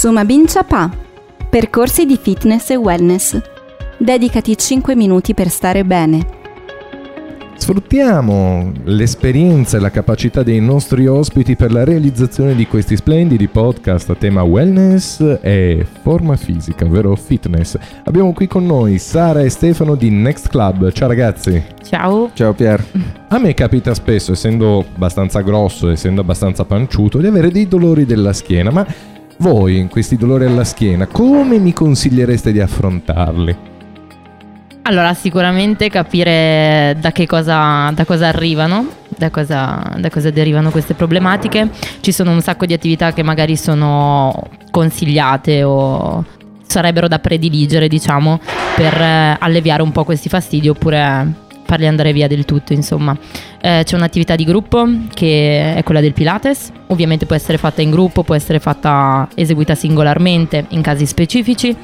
Sumabin Chapa. Percorsi di fitness e wellness. Dedicati 5 minuti per stare bene. Sfruttiamo l'esperienza e la capacità dei nostri ospiti per la realizzazione di questi splendidi podcast a tema wellness e forma fisica, ovvero fitness. Abbiamo qui con noi Sara e Stefano di Next Club. Ciao ragazzi. Ciao. Ciao Pier. A me capita spesso, essendo abbastanza grosso, essendo abbastanza panciuto, di avere dei dolori della schiena, ma voi in questi dolori alla schiena come mi consigliereste di affrontarli? Allora, sicuramente capire da che cosa, da cosa arrivano, da cosa, da cosa derivano queste problematiche. Ci sono un sacco di attività che magari sono consigliate o sarebbero da prediligere, diciamo, per eh, alleviare un po' questi fastidi oppure farli andare via del tutto, insomma. Eh, c'è un'attività di gruppo che è quella del Pilates, ovviamente può essere fatta in gruppo, può essere fatta eseguita singolarmente in casi specifici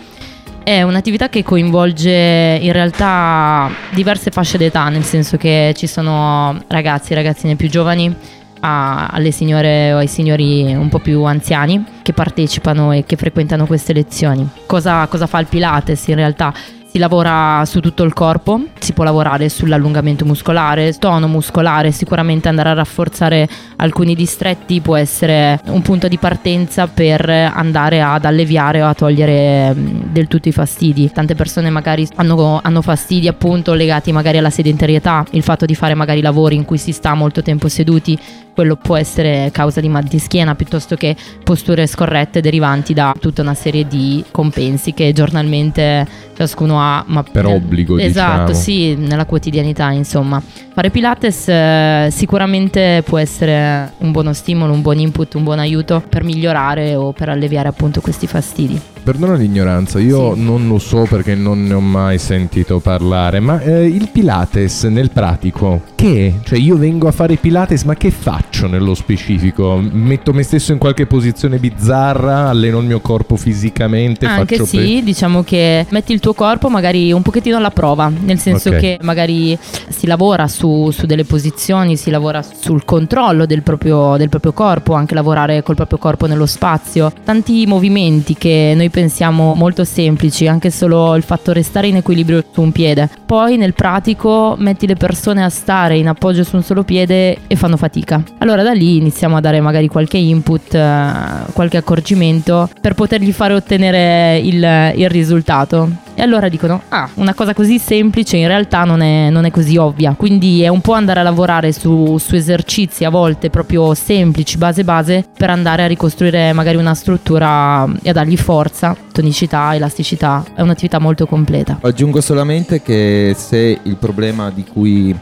è un'attività che coinvolge in realtà diverse fasce d'età, nel senso che ci sono ragazzi ragazzine più giovani, a, alle signore o ai signori un po' più anziani che partecipano e che frequentano queste lezioni. Cosa, cosa fa il Pilates in realtà? Si lavora su tutto il corpo, si può lavorare sull'allungamento muscolare, tono muscolare, sicuramente andare a rafforzare alcuni distretti può essere un punto di partenza per andare ad alleviare o a togliere del tutto i fastidi. Tante persone magari hanno, hanno fastidi appunto legati magari alla sedentarietà, il fatto di fare magari lavori in cui si sta molto tempo seduti quello può essere causa di mal di schiena piuttosto che posture scorrette derivanti da tutta una serie di compensi che giornalmente ciascuno ha. Ma per obbligo, esatto, diciamo. sì, nella quotidianità, insomma. Fare Pilates eh, sicuramente può essere un buono stimolo, un buon input, un buon aiuto per migliorare o per alleviare appunto questi fastidi. Perdona l'ignoranza, io sì. non lo so perché non ne ho mai sentito parlare, ma eh, il Pilates nel pratico, che? Cioè io vengo a fare Pilates, ma che faccio nello specifico? Metto me stesso in qualche posizione bizzarra, alleno il mio corpo fisicamente? Anche sì, pe- diciamo che metti il tuo corpo magari un pochettino alla prova, nel senso okay. che magari si lavora su, su, delle posizioni, si lavora sul controllo del proprio, del proprio corpo, anche lavorare col proprio corpo nello spazio, tanti movimenti che noi pensiamo molto semplici, anche solo il fatto restare in equilibrio su un piede. Poi nel pratico metti le persone a stare in appoggio su un solo piede e fanno fatica. Allora da lì iniziamo a dare magari qualche input, eh, qualche accorgimento per potergli fare ottenere il, il risultato. E allora dicono, ah, una cosa così semplice in realtà non è, non è così ovvia. Quindi è un po' andare a lavorare su, su esercizi a volte proprio semplici, base base, per andare a ricostruire magari una struttura e a dargli forza, tonicità, elasticità. È un'attività molto completa. Aggiungo solamente che se il problema di cui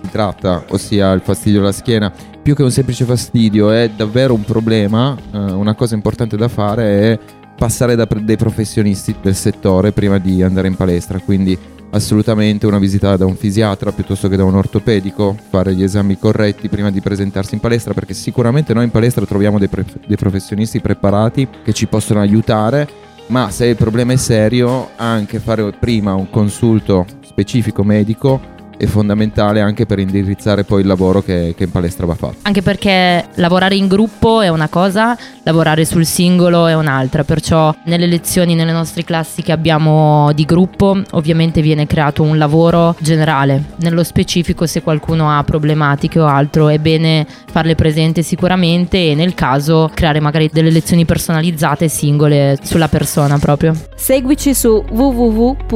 si tratta, ossia il fastidio alla schiena, più che un semplice fastidio è davvero un problema, eh, una cosa importante da fare è passare da dei professionisti del settore prima di andare in palestra, quindi assolutamente una visita da un fisiatra piuttosto che da un ortopedico, fare gli esami corretti prima di presentarsi in palestra perché sicuramente noi in palestra troviamo dei, pre- dei professionisti preparati che ci possono aiutare, ma se il problema è serio anche fare prima un consulto specifico medico è fondamentale anche per indirizzare poi il lavoro che, che, in palestra va fatto. Anche perché lavorare in gruppo è una cosa, lavorare sul singolo è un'altra, perciò nelle lezioni, nelle nostre classi che abbiamo di gruppo, ovviamente viene creato un lavoro generale. Nello specifico se qualcuno ha problematiche o altro è bene farle presente sicuramente e nel caso creare magari delle lezioni personalizzate singole sulla persona proprio. Seguici su www.mboom.it